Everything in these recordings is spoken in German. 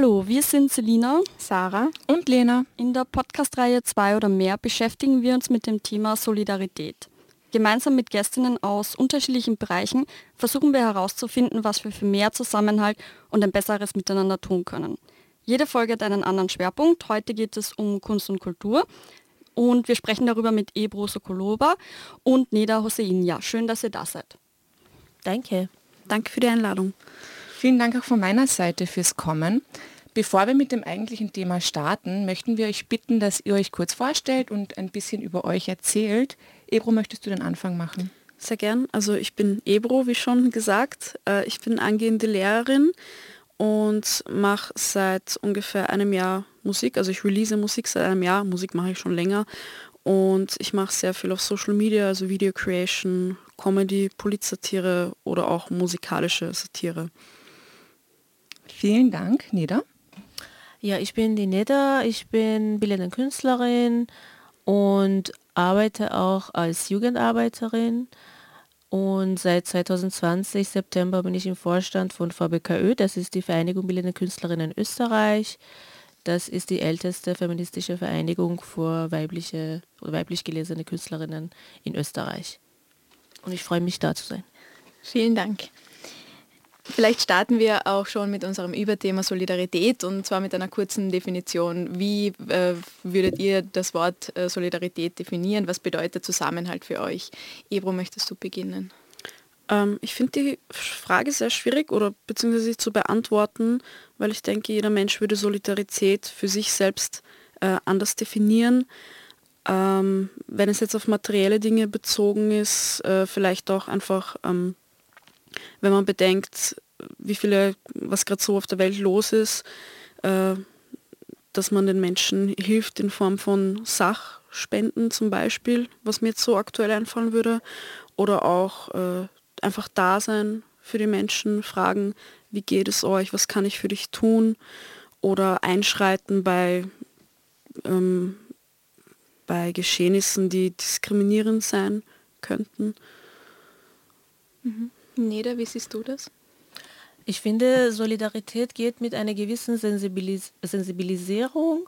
Hallo, wir sind Selina, Sarah und Lena. In der Podcast-Reihe 2 oder mehr beschäftigen wir uns mit dem Thema Solidarität. Gemeinsam mit Gästinnen aus unterschiedlichen Bereichen versuchen wir herauszufinden, was wir für mehr Zusammenhalt und ein besseres Miteinander tun können. Jede Folge hat einen anderen Schwerpunkt. Heute geht es um Kunst und Kultur. Und wir sprechen darüber mit Ebro Sokolova und Neda Hosseinja. Schön, dass ihr da seid. Danke. Danke für die Einladung. Vielen Dank auch von meiner Seite fürs Kommen. Bevor wir mit dem eigentlichen Thema starten, möchten wir euch bitten, dass ihr euch kurz vorstellt und ein bisschen über euch erzählt. Ebro, möchtest du den Anfang machen? Sehr gern. Also ich bin Ebro, wie schon gesagt. Äh, ich bin angehende Lehrerin und mache seit ungefähr einem Jahr Musik. Also ich release Musik seit einem Jahr. Musik mache ich schon länger. Und ich mache sehr viel auf Social Media, also Video Creation, Comedy, Polizsatire oder auch musikalische Satire. Vielen Dank, Neda. Ja, ich bin die Neda, ich bin bildende Künstlerin und arbeite auch als Jugendarbeiterin. Und seit 2020, September, bin ich im Vorstand von VBKÖ, das ist die Vereinigung Bildende Künstlerinnen in Österreich. Das ist die älteste feministische Vereinigung für weibliche oder weiblich gelesene Künstlerinnen in Österreich. Und ich freue mich, da zu sein. Vielen Dank. Vielleicht starten wir auch schon mit unserem Überthema Solidarität und zwar mit einer kurzen Definition. Wie äh, würdet ihr das Wort äh, Solidarität definieren? Was bedeutet Zusammenhalt für euch? Ebro, möchtest du beginnen? Ähm, ich finde die Frage sehr schwierig oder beziehungsweise zu beantworten, weil ich denke, jeder Mensch würde Solidarität für sich selbst äh, anders definieren. Ähm, wenn es jetzt auf materielle Dinge bezogen ist, äh, vielleicht auch einfach ähm, wenn man bedenkt, wie viele, was gerade so auf der Welt los ist, äh, dass man den Menschen hilft in Form von Sachspenden zum Beispiel, was mir jetzt so aktuell einfallen würde, oder auch äh, einfach da sein für die Menschen, fragen, wie geht es euch, was kann ich für dich tun, oder einschreiten bei, ähm, bei Geschehnissen, die diskriminierend sein könnten. Mhm. Neda, wie siehst du das? Ich finde, Solidarität geht mit einer gewissen Sensibilis Sensibilisierung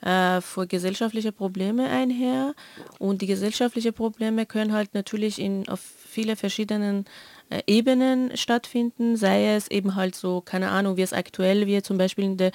äh, für gesellschaftliche Probleme einher. Und die gesellschaftlichen Probleme können halt natürlich in, auf viele verschiedenen äh, Ebenen stattfinden, sei es eben halt so, keine Ahnung, wie es aktuell wir zum Beispiel in der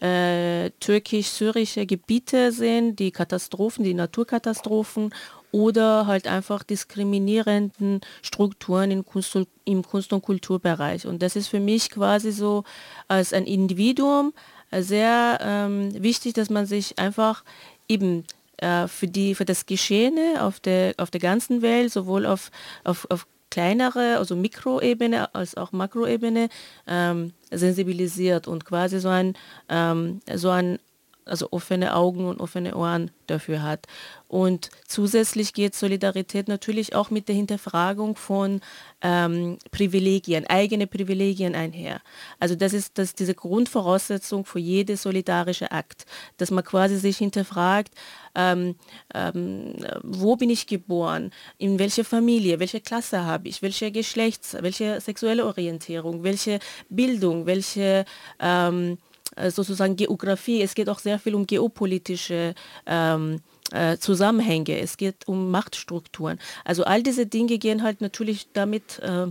äh, türkisch-syrische Gebiete sehen, die Katastrophen, die Naturkatastrophen oder halt einfach diskriminierenden Strukturen in Kunst, im Kunst- und Kulturbereich. Und das ist für mich quasi so als ein Individuum äh, sehr ähm, wichtig, dass man sich einfach eben äh, für, die, für das Geschehene auf der, auf der ganzen Welt, sowohl auf, auf, auf kleinere, also Mikroebene als auch Makroebene ähm, sensibilisiert und quasi so ein, ähm, so ein also offene Augen und offene Ohren dafür hat. Und zusätzlich geht Solidarität natürlich auch mit der Hinterfragung von ähm, Privilegien, eigene Privilegien einher. Also das ist das, diese Grundvoraussetzung für jede solidarische Akt, dass man quasi sich hinterfragt, ähm, ähm, wo bin ich geboren, in welcher Familie, welche Klasse habe ich, welche Geschlechts-, welche sexuelle Orientierung, welche Bildung, welche ähm, äh, sozusagen Geografie, es geht auch sehr viel um geopolitische ähm, äh, Zusammenhänge, es geht um Machtstrukturen. Also all diese Dinge gehen halt natürlich damit äh,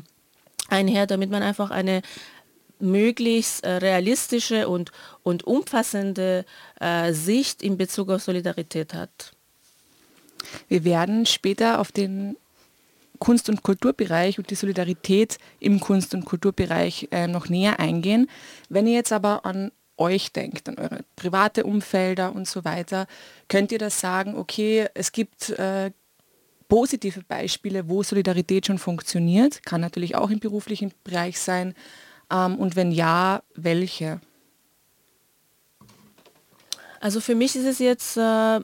einher, damit man einfach eine möglichst äh, realistische und, und umfassende äh, Sicht in Bezug auf Solidarität hat. Wir werden später auf den Kunst- und Kulturbereich und die Solidarität im Kunst- und Kulturbereich äh, noch näher eingehen. Wenn ihr jetzt aber an euch denkt, an eure private Umfelder und so weiter, könnt ihr das sagen, okay, es gibt äh, positive Beispiele, wo Solidarität schon funktioniert, kann natürlich auch im beruflichen Bereich sein. Ähm, und wenn ja, welche? Also für mich ist es jetzt, äh,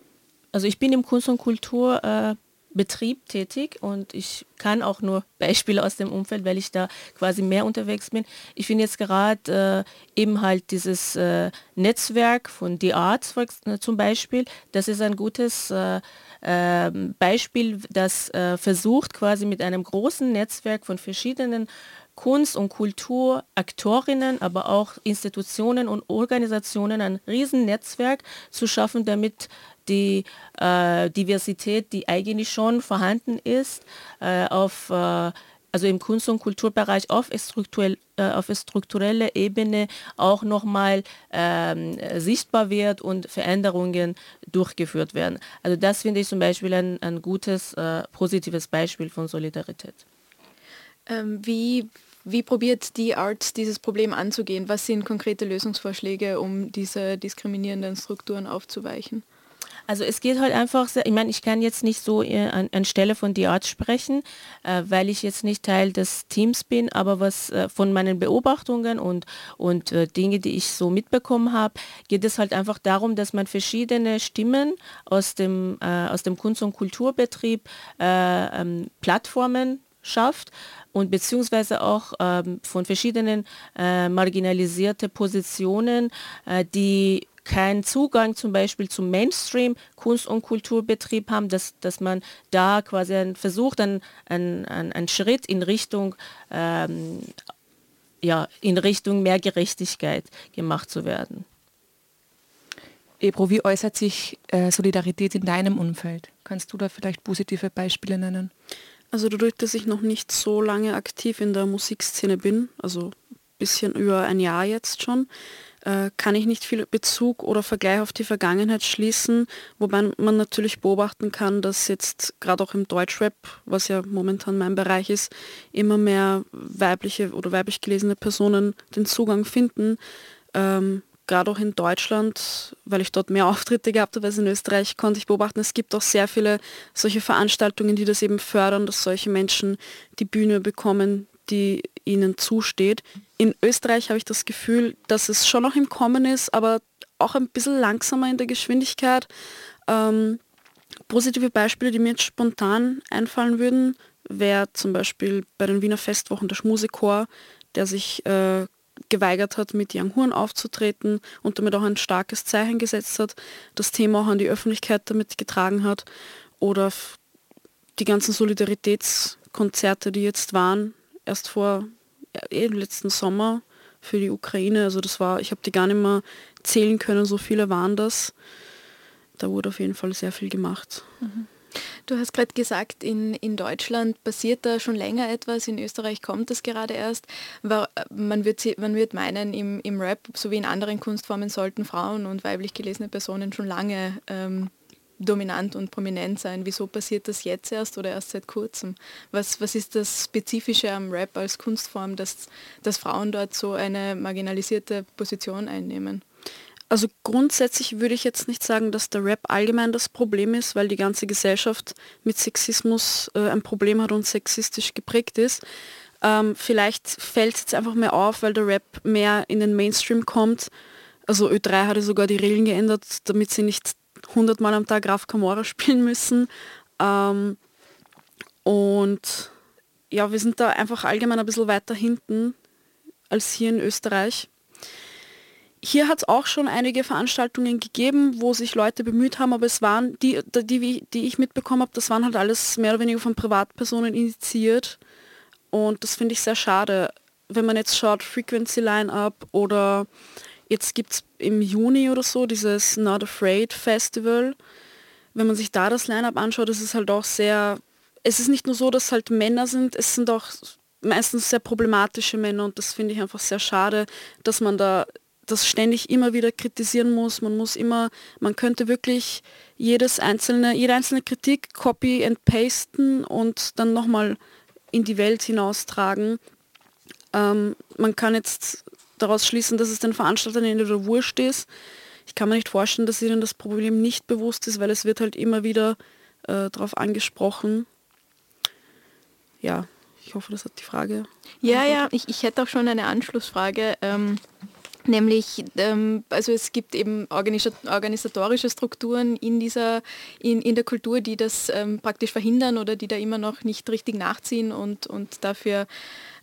also ich bin im Kunst und Kultur äh, Betrieb tätig und ich kann auch nur Beispiele aus dem Umfeld, weil ich da quasi mehr unterwegs bin. Ich finde jetzt gerade äh, eben halt dieses äh, Netzwerk von The Arts äh, zum Beispiel, das ist ein gutes äh, ähm, Beispiel, das äh, versucht quasi mit einem großen Netzwerk von verschiedenen Kunst- und Kulturaktorinnen, aber auch Institutionen und Organisationen ein Riesennetzwerk zu schaffen, damit die äh, Diversität, die eigentlich schon vorhanden ist, äh, auf äh, also im Kunst- und Kulturbereich auf, strukturell, äh, auf struktureller Ebene auch nochmal ähm, sichtbar wird und Veränderungen durchgeführt werden. Also das finde ich zum Beispiel ein, ein gutes, äh, positives Beispiel von Solidarität. Ähm, wie, wie probiert die Art dieses Problem anzugehen? Was sind konkrete Lösungsvorschläge, um diese diskriminierenden Strukturen aufzuweichen? Also es geht halt einfach, sehr, ich meine, ich kann jetzt nicht so äh, an, anstelle von die Art sprechen, äh, weil ich jetzt nicht Teil des Teams bin, aber was äh, von meinen Beobachtungen und, und äh, Dinge, die ich so mitbekommen habe, geht es halt einfach darum, dass man verschiedene Stimmen aus dem, äh, aus dem Kunst- und Kulturbetrieb äh, ähm, Plattformen schafft und beziehungsweise auch ähm, von verschiedenen äh, marginalisierte Positionen, äh, die keinen Zugang zum Beispiel zum Mainstream Kunst- und Kulturbetrieb haben, dass, dass man da quasi versucht, einen, einen, einen Schritt in Richtung ähm, ja, in Richtung mehr Gerechtigkeit gemacht zu werden. Ebro, wie äußert sich äh, Solidarität in deinem Umfeld? Kannst du da vielleicht positive Beispiele nennen? Also dadurch, dass ich noch nicht so lange aktiv in der Musikszene bin, also ein bisschen über ein Jahr jetzt schon, äh, kann ich nicht viel Bezug oder Vergleich auf die Vergangenheit schließen, wobei man natürlich beobachten kann, dass jetzt gerade auch im Deutschrap, was ja momentan mein Bereich ist, immer mehr weibliche oder weiblich gelesene Personen den Zugang finden. Ähm, gerade auch in Deutschland, weil ich dort mehr Auftritte gehabt habe als in Österreich, konnte ich beobachten, es gibt auch sehr viele solche Veranstaltungen, die das eben fördern, dass solche Menschen die Bühne bekommen, die ihnen zusteht. In Österreich habe ich das Gefühl, dass es schon noch im Kommen ist, aber auch ein bisschen langsamer in der Geschwindigkeit. Ähm, positive Beispiele, die mir jetzt spontan einfallen würden, wäre zum Beispiel bei den Wiener Festwochen der Schmusechor, der sich äh, geweigert hat, mit Young Horn aufzutreten und damit auch ein starkes Zeichen gesetzt hat, das Thema auch an die Öffentlichkeit damit getragen hat. Oder die ganzen Solidaritätskonzerte, die jetzt waren, erst vor äh, im letzten Sommer für die Ukraine. Also das war, ich habe die gar nicht mehr zählen können, so viele waren das. Da wurde auf jeden Fall sehr viel gemacht. Mhm. Du hast gerade gesagt, in, in Deutschland passiert da schon länger etwas, in Österreich kommt das gerade erst. Man wird, man wird meinen, im, im Rap sowie in anderen Kunstformen sollten Frauen und weiblich gelesene Personen schon lange ähm, dominant und prominent sein. Wieso passiert das jetzt erst oder erst seit kurzem? Was, was ist das Spezifische am Rap als Kunstform, dass, dass Frauen dort so eine marginalisierte Position einnehmen? Also grundsätzlich würde ich jetzt nicht sagen, dass der Rap allgemein das Problem ist, weil die ganze Gesellschaft mit Sexismus äh, ein Problem hat und sexistisch geprägt ist. Ähm, vielleicht fällt es jetzt einfach mehr auf, weil der Rap mehr in den Mainstream kommt. Also Ö3 hatte sogar die Regeln geändert, damit sie nicht 100 Mal am Tag Graf Camora spielen müssen. Ähm, und ja, wir sind da einfach allgemein ein bisschen weiter hinten als hier in Österreich. Hier hat es auch schon einige Veranstaltungen gegeben, wo sich Leute bemüht haben, aber es waren, die, die, die ich mitbekommen habe, das waren halt alles mehr oder weniger von Privatpersonen initiiert. Und das finde ich sehr schade. Wenn man jetzt schaut, Frequency Line-Up oder Jetzt gibt es im Juni oder so dieses Not Afraid Festival. Wenn man sich da das Line-up anschaut, ist es halt auch sehr, es ist nicht nur so, dass halt Männer sind, es sind auch meistens sehr problematische Männer und das finde ich einfach sehr schade, dass man da das ständig immer wieder kritisieren muss. Man muss immer, man könnte wirklich jedes einzelne, jede einzelne Kritik copy and pasten und dann nochmal in die Welt hinaustragen. Ähm, man kann jetzt daraus schließen, dass es den Veranstaltern in der Wurscht ist. Ich kann mir nicht vorstellen, dass ihnen das Problem nicht bewusst ist, weil es wird halt immer wieder äh, darauf angesprochen. Ja, ich hoffe, das hat die Frage. Ja, ja, ich, ich hätte auch schon eine Anschlussfrage. Ähm, Nämlich, ähm, also es gibt eben organisatorische Strukturen in dieser, in, in der Kultur, die das ähm, praktisch verhindern oder die da immer noch nicht richtig nachziehen und, und dafür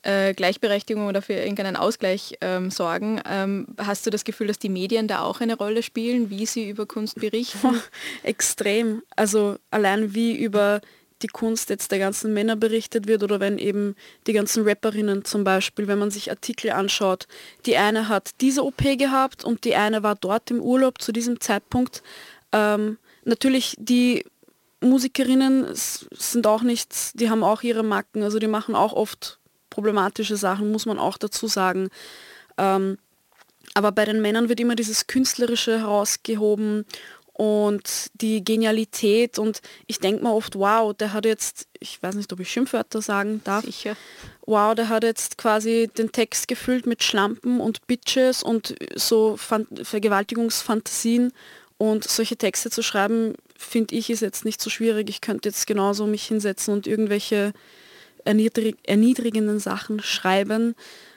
äh, Gleichberechtigung oder für irgendeinen Ausgleich ähm, sorgen. Ähm, hast du das Gefühl, dass die Medien da auch eine Rolle spielen, wie sie über Kunst berichten? Extrem. Also allein wie über die Kunst jetzt der ganzen Männer berichtet wird oder wenn eben die ganzen Rapperinnen zum Beispiel, wenn man sich Artikel anschaut, die eine hat diese OP gehabt und die eine war dort im Urlaub zu diesem Zeitpunkt. Ähm, natürlich die Musikerinnen sind auch nichts, die haben auch ihre Macken, also die machen auch oft problematische Sachen, muss man auch dazu sagen. Ähm, aber bei den Männern wird immer dieses Künstlerische herausgehoben und die Genialität und ich denke mir oft, wow, der hat jetzt, ich weiß nicht, ob ich Schimpfwörter sagen darf, Sicher. wow, der hat jetzt quasi den Text gefüllt mit Schlampen und Bitches und so Fan Vergewaltigungsfantasien und solche Texte zu schreiben, finde ich, ist jetzt nicht so schwierig. Ich könnte jetzt genauso mich hinsetzen und irgendwelche erniedrig erniedrigenden Sachen schreiben.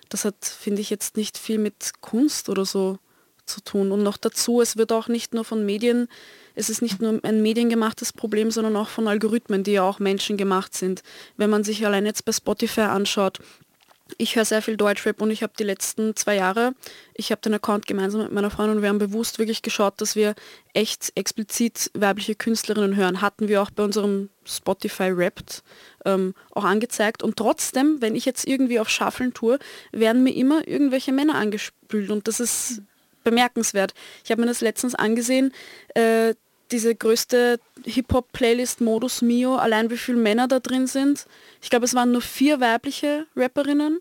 Das hat, finde ich, jetzt nicht viel mit Kunst oder so zu tun. Und noch dazu, es wird auch nicht nur von Medien, es ist nicht nur ein mediengemachtes Problem, sondern auch von Algorithmen, die ja auch menschengemacht sind. Wenn man sich allein jetzt bei Spotify anschaut, ich höre sehr viel Deutschrap und ich habe die letzten zwei Jahre, ich habe den Account gemeinsam mit meiner Freundin und wir haben bewusst wirklich geschaut, dass wir echt explizit weibliche Künstlerinnen hören. Hatten wir auch bei unserem Spotify Rapt ähm, auch angezeigt. Und trotzdem, wenn ich jetzt irgendwie auf Schaffeln tue, werden mir immer irgendwelche Männer angespült und das ist bemerkenswert. Ich habe mir das letztens angesehen. Äh, diese größte Hip-Hop-Playlist Modus Mio, allein wie viele Männer da drin sind. Ich glaube, es waren nur vier weibliche Rapperinnen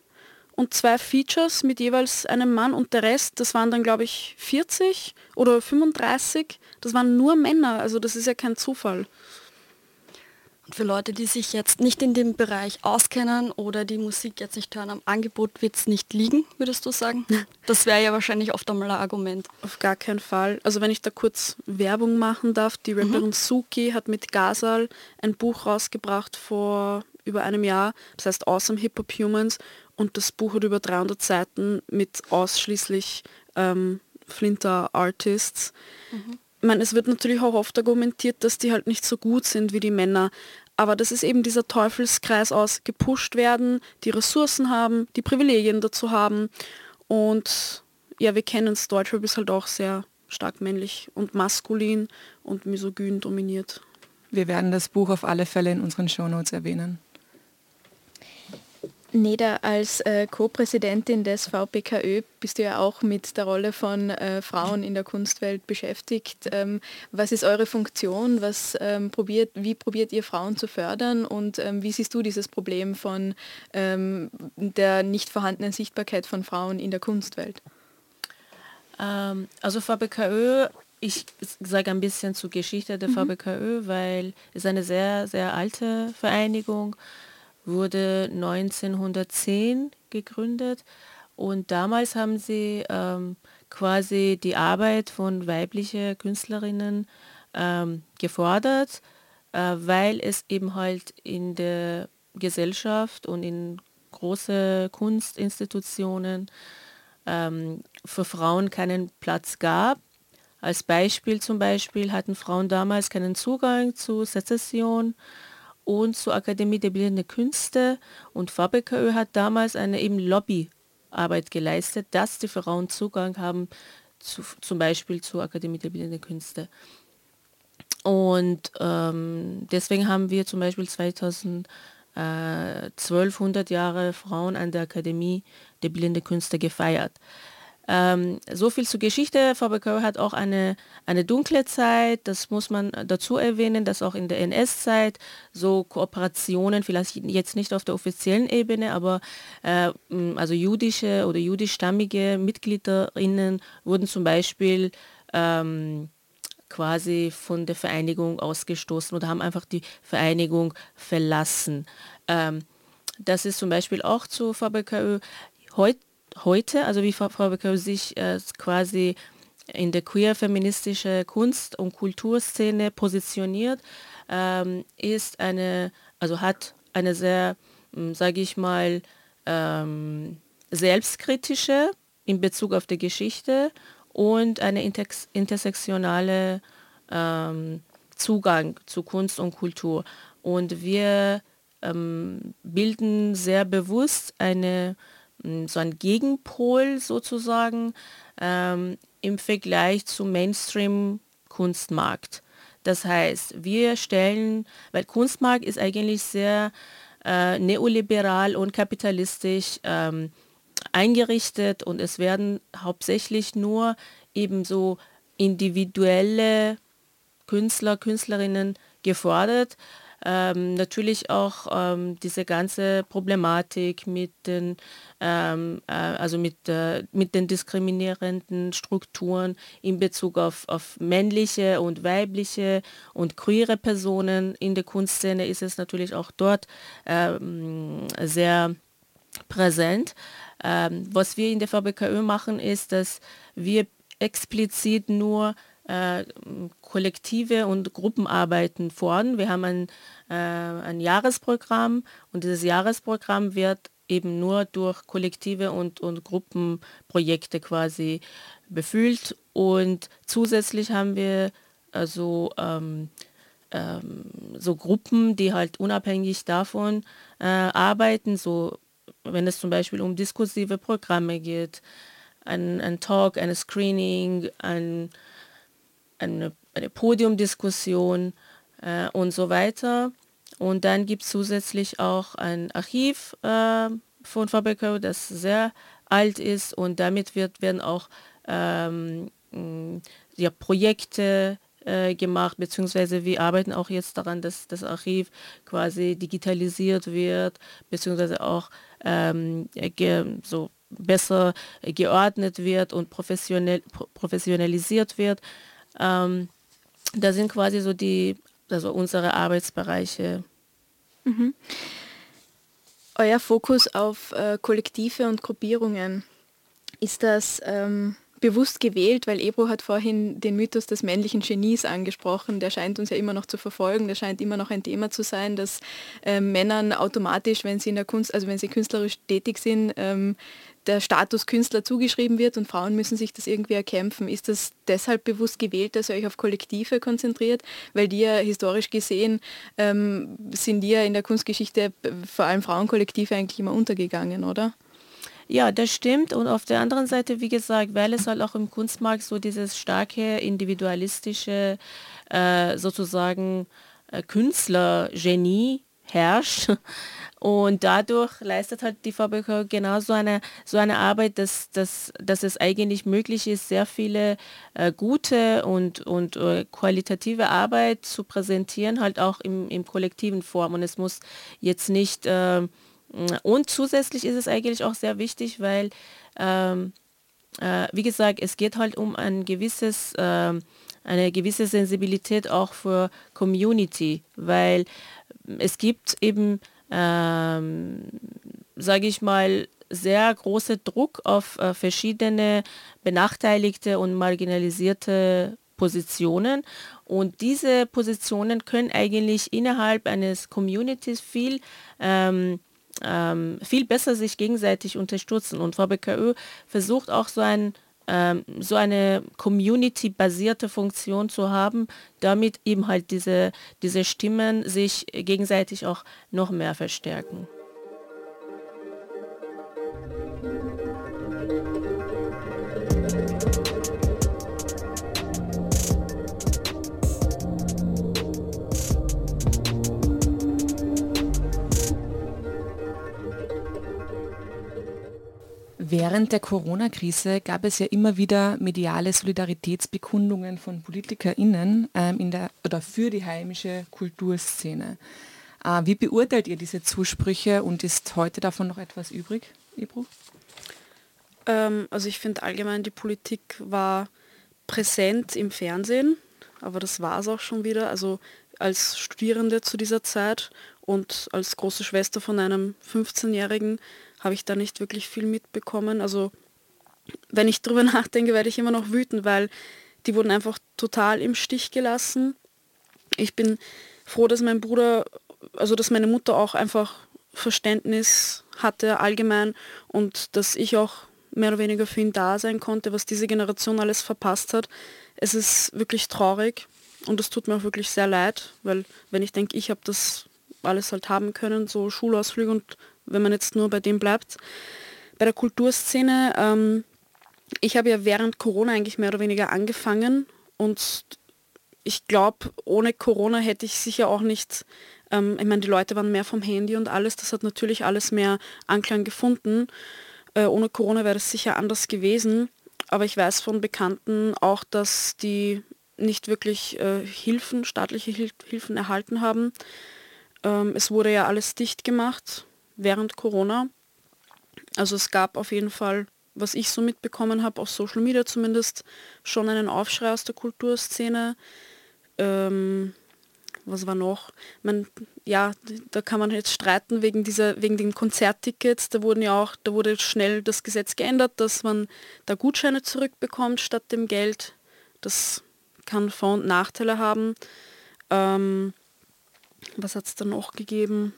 und zwei Features mit jeweils einem Mann und der Rest, das waren dann, glaube ich, 40 oder 35. Das waren nur Männer, also das ist ja kein Zufall. Und für Leute, die sich jetzt nicht in dem Bereich auskennen oder die Musik jetzt nicht hören, am Angebot wird es nicht liegen, würdest du sagen? Das wäre ja wahrscheinlich oft einmal ein Argument. Auf gar keinen Fall. Also wenn ich da kurz Werbung machen darf, die Rapperin mhm. Suki hat mit Gazal ein Buch rausgebracht vor über einem Jahr, das heißt Awesome Hip Hop Humans und das Buch hat über 300 Seiten mit ausschließlich ähm, Flinter Artists. Mhm meine, es wird natürlich auch oft argumentiert, dass die halt nicht so gut sind wie die Männer. Aber das ist eben dieser Teufelskreis aus gepusht werden, die Ressourcen haben, die Privilegien dazu haben. Und ja, wir kennen es, Deutschrap ist halt auch sehr stark männlich und maskulin und misogyn dominiert. Wir werden das Buch auf alle Fälle in unseren Shownotes erwähnen. Neda, als äh, Co-Präsidentin des VPKÖ bist du ja auch mit der Rolle von äh, Frauen in der Kunstwelt beschäftigt. Ähm, was ist eure Funktion? Was, ähm, probiert, wie probiert ihr Frauen zu fördern und ähm, wie siehst du dieses Problem von ähm, der nicht vorhandenen Sichtbarkeit von Frauen in der Kunstwelt? Ähm, also VPKÖ ich sage ein bisschen zur Geschichte der mhm. VBKÖ, weil es eine sehr, sehr alte Vereinigung ist wurde 1910 gegründet und damals haben sie ähm, quasi die Arbeit von weiblichen Künstlerinnen ähm, gefordert, äh, weil es eben halt in der Gesellschaft und in große Kunstinstitutionen ähm, für Frauen keinen Platz gab. Als Beispiel zum Beispiel hatten Frauen damals keinen Zugang zu Sezession und zur Akademie der Bildenden Künste und VBKÖ hat damals eine eben Lobbyarbeit geleistet, dass die Frauen Zugang haben zu, zum Beispiel zur Akademie der Bildenden Künste. Und ähm, deswegen haben wir zum Beispiel 2000 1200 Jahre Frauen an der Akademie der Bildenden Künste gefeiert. Ähm, so viel zur Geschichte. VBK hat auch eine, eine dunkle Zeit, das muss man dazu erwähnen, dass auch in der NS-Zeit so Kooperationen, vielleicht jetzt nicht auf der offiziellen Ebene, aber äh, also jüdische oder jüdischstammige Mitgliederinnen wurden zum Beispiel ähm, quasi von der Vereinigung ausgestoßen oder haben einfach die Vereinigung verlassen. Ähm, das ist zum Beispiel auch zu VBKÖ. Heute heute, also wie Frau Becker sich äh, quasi in der queer-feministische Kunst- und Kulturszene positioniert, ähm, ist eine, also hat eine sehr, hm, sage ich mal, ähm, selbstkritische in Bezug auf die Geschichte und eine interse intersektionale ähm, Zugang zu Kunst und Kultur. Und wir ähm, bilden sehr bewusst eine so ein Gegenpol sozusagen ähm, im Vergleich zum Mainstream-Kunstmarkt. Das heißt, wir stellen, weil Kunstmarkt ist eigentlich sehr äh, neoliberal und kapitalistisch ähm, eingerichtet und es werden hauptsächlich nur ebenso individuelle Künstler, Künstlerinnen gefordert. Ähm, natürlich auch ähm, diese ganze Problematik mit den, ähm, äh, also mit, äh, mit den diskriminierenden Strukturen in Bezug auf, auf männliche und weibliche und queere Personen in der Kunstszene ist es natürlich auch dort ähm, sehr präsent. Ähm, was wir in der VBKÖ machen, ist, dass wir explizit nur äh, Kollektive und Gruppenarbeiten fordern. Wir haben ein, äh, ein Jahresprogramm und dieses Jahresprogramm wird eben nur durch Kollektive und, und Gruppenprojekte quasi befüllt. Und zusätzlich haben wir also ähm, ähm, so Gruppen, die halt unabhängig davon äh, arbeiten, so wenn es zum Beispiel um diskursive Programme geht, ein, ein Talk, ein Screening, ein, eine, eine Podiumdiskussion äh, und so weiter. Und dann gibt es zusätzlich auch ein Archiv äh, von Fabrico, das sehr alt ist und damit wird, werden auch ähm, ja, Projekte äh, gemacht, beziehungsweise wir arbeiten auch jetzt daran, dass das Archiv quasi digitalisiert wird, beziehungsweise auch ähm, so besser geordnet wird und professionell, professionalisiert wird. Ähm, da sind quasi so die, also unsere Arbeitsbereiche. Mhm. Euer Fokus auf äh, Kollektive und Gruppierungen, ist das ähm, bewusst gewählt, weil Ebro hat vorhin den Mythos des männlichen Genies angesprochen, der scheint uns ja immer noch zu verfolgen, der scheint immer noch ein Thema zu sein, dass äh, Männern automatisch, wenn sie in der Kunst, also wenn sie künstlerisch tätig sind, ähm, der Status Künstler zugeschrieben wird und Frauen müssen sich das irgendwie erkämpfen. Ist das deshalb bewusst gewählt, dass ihr euch auf Kollektive konzentriert? Weil die ja historisch gesehen ähm, sind die ja in der Kunstgeschichte vor allem Frauenkollektive eigentlich immer untergegangen, oder? Ja, das stimmt. Und auf der anderen Seite, wie gesagt, weil es halt auch im Kunstmarkt so dieses starke individualistische äh, sozusagen äh, Künstlergenie herrscht. Und dadurch leistet halt die VBK genau so eine, so eine Arbeit, dass, dass, dass es eigentlich möglich ist, sehr viele äh, gute und, und äh, qualitative Arbeit zu präsentieren, halt auch im, im kollektiven Form. Und es muss jetzt nicht äh, und zusätzlich ist es eigentlich auch sehr wichtig, weil, ähm, äh, wie gesagt, es geht halt um ein gewisses, äh, eine gewisse Sensibilität auch für Community, weil es gibt eben, ähm, sage ich mal, sehr große Druck auf äh, verschiedene benachteiligte und marginalisierte Positionen und diese Positionen können eigentlich innerhalb eines Communities viel ähm, ähm, viel besser sich gegenseitig unterstützen. Und VBKÖ versucht auch so, ein, ähm, so eine community-basierte Funktion zu haben, damit eben halt diese, diese Stimmen sich gegenseitig auch noch mehr verstärken. Während der Corona-Krise gab es ja immer wieder mediale Solidaritätsbekundungen von PolitikerInnen ähm, in der, oder für die heimische Kulturszene. Äh, wie beurteilt ihr diese Zusprüche und ist heute davon noch etwas übrig, Ebro? Ähm, also ich finde allgemein, die Politik war präsent im Fernsehen, aber das war es auch schon wieder. Also als Studierende zu dieser Zeit und als große Schwester von einem 15-Jährigen habe ich da nicht wirklich viel mitbekommen. Also wenn ich drüber nachdenke, werde ich immer noch wütend, weil die wurden einfach total im Stich gelassen. Ich bin froh, dass mein Bruder, also dass meine Mutter auch einfach Verständnis hatte allgemein und dass ich auch mehr oder weniger für ihn da sein konnte, was diese Generation alles verpasst hat. Es ist wirklich traurig und es tut mir auch wirklich sehr leid, weil wenn ich denke, ich habe das alles halt haben können, so Schulausflüge und wenn man jetzt nur bei dem bleibt. Bei der Kulturszene, ähm, ich habe ja während Corona eigentlich mehr oder weniger angefangen und ich glaube, ohne Corona hätte ich sicher auch nicht, ähm, ich meine, die Leute waren mehr vom Handy und alles, das hat natürlich alles mehr Anklang gefunden. Äh, ohne Corona wäre das sicher anders gewesen. Aber ich weiß von Bekannten auch, dass die nicht wirklich äh, Hilfen, staatliche Hil Hilfen erhalten haben. Ähm, es wurde ja alles dicht gemacht während Corona. Also es gab auf jeden Fall, was ich so mitbekommen habe, auf Social Media zumindest, schon einen Aufschrei aus der Kulturszene. Ähm, was war noch? Man, ja, da kann man jetzt streiten wegen dieser, wegen den Konzerttickets. Da wurden ja auch, da wurde schnell das Gesetz geändert, dass man da Gutscheine zurückbekommt statt dem Geld. Das kann Vor- und Nachteile haben. Ähm, was hat es da noch gegeben?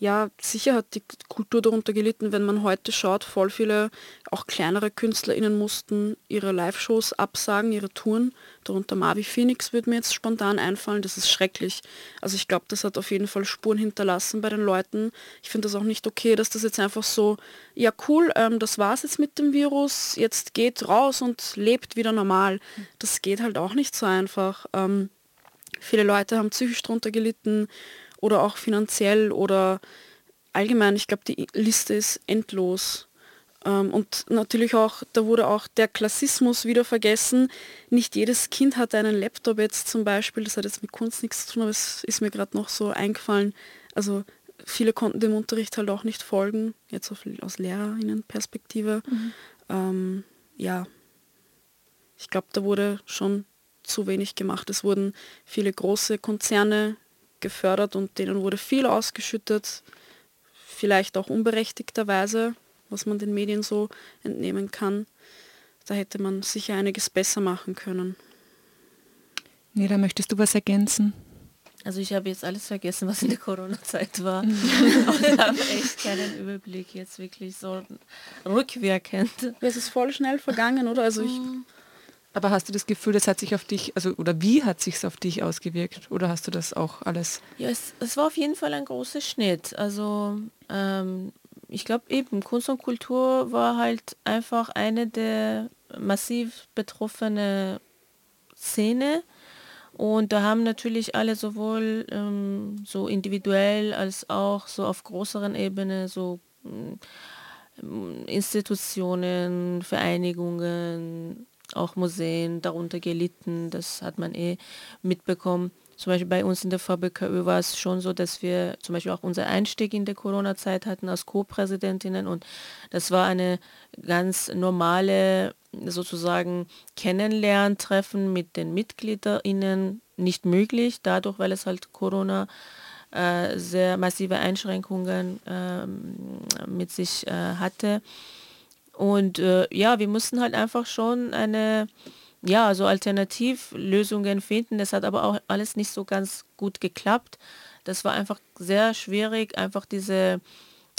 Ja, sicher hat die Kultur darunter gelitten, wenn man heute schaut, voll viele, auch kleinere KünstlerInnen mussten ihre Live-Shows absagen, ihre Touren. Darunter Marvi Phoenix würde mir jetzt spontan einfallen, das ist schrecklich. Also ich glaube, das hat auf jeden Fall Spuren hinterlassen bei den Leuten. Ich finde das auch nicht okay, dass das jetzt einfach so, ja cool, ähm, das war's jetzt mit dem Virus, jetzt geht raus und lebt wieder normal. Das geht halt auch nicht so einfach. Ähm, viele Leute haben psychisch darunter gelitten oder auch finanziell oder allgemein. Ich glaube, die Liste ist endlos. Ähm, und natürlich auch, da wurde auch der Klassismus wieder vergessen. Nicht jedes Kind hat einen Laptop jetzt zum Beispiel. Das hat jetzt mit Kunst nichts zu tun, aber es ist mir gerade noch so eingefallen. Also viele konnten dem Unterricht halt auch nicht folgen, jetzt aus Lehrerinnenperspektive. Mhm. Ähm, ja, ich glaube, da wurde schon zu wenig gemacht. Es wurden viele große Konzerne gefördert und denen wurde viel ausgeschüttet, vielleicht auch unberechtigterweise, was man den Medien so entnehmen kann. Da hätte man sicher einiges besser machen können. Nee, da möchtest du was ergänzen? Also ich habe jetzt alles vergessen, was in der Corona-Zeit war. ich habe echt keinen Überblick jetzt wirklich so rückwirkend. Es ist voll schnell vergangen, oder? Also ich mm. Aber hast du das Gefühl, das hat sich auf dich, also oder wie hat sich auf dich ausgewirkt? Oder hast du das auch alles? Ja, es, es war auf jeden Fall ein großer Schnitt. Also ähm, ich glaube eben, Kunst und Kultur war halt einfach eine der massiv betroffene Szene. Und da haben natürlich alle sowohl ähm, so individuell als auch so auf größeren Ebene so ähm, Institutionen, Vereinigungen, auch Museen darunter gelitten. Das hat man eh mitbekommen. Zum Beispiel bei uns in der VBKÖ war es schon so, dass wir zum Beispiel auch unser Einstieg in der Corona-Zeit hatten als Co-Präsidentinnen und das war eine ganz normale sozusagen Kennenlerntreffen mit den MitgliederInnen nicht möglich, dadurch, weil es halt Corona äh, sehr massive Einschränkungen äh, mit sich äh, hatte. Und äh, ja, wir mussten halt einfach schon eine, ja, so Alternativlösungen finden. Das hat aber auch alles nicht so ganz gut geklappt. Das war einfach sehr schwierig, einfach diese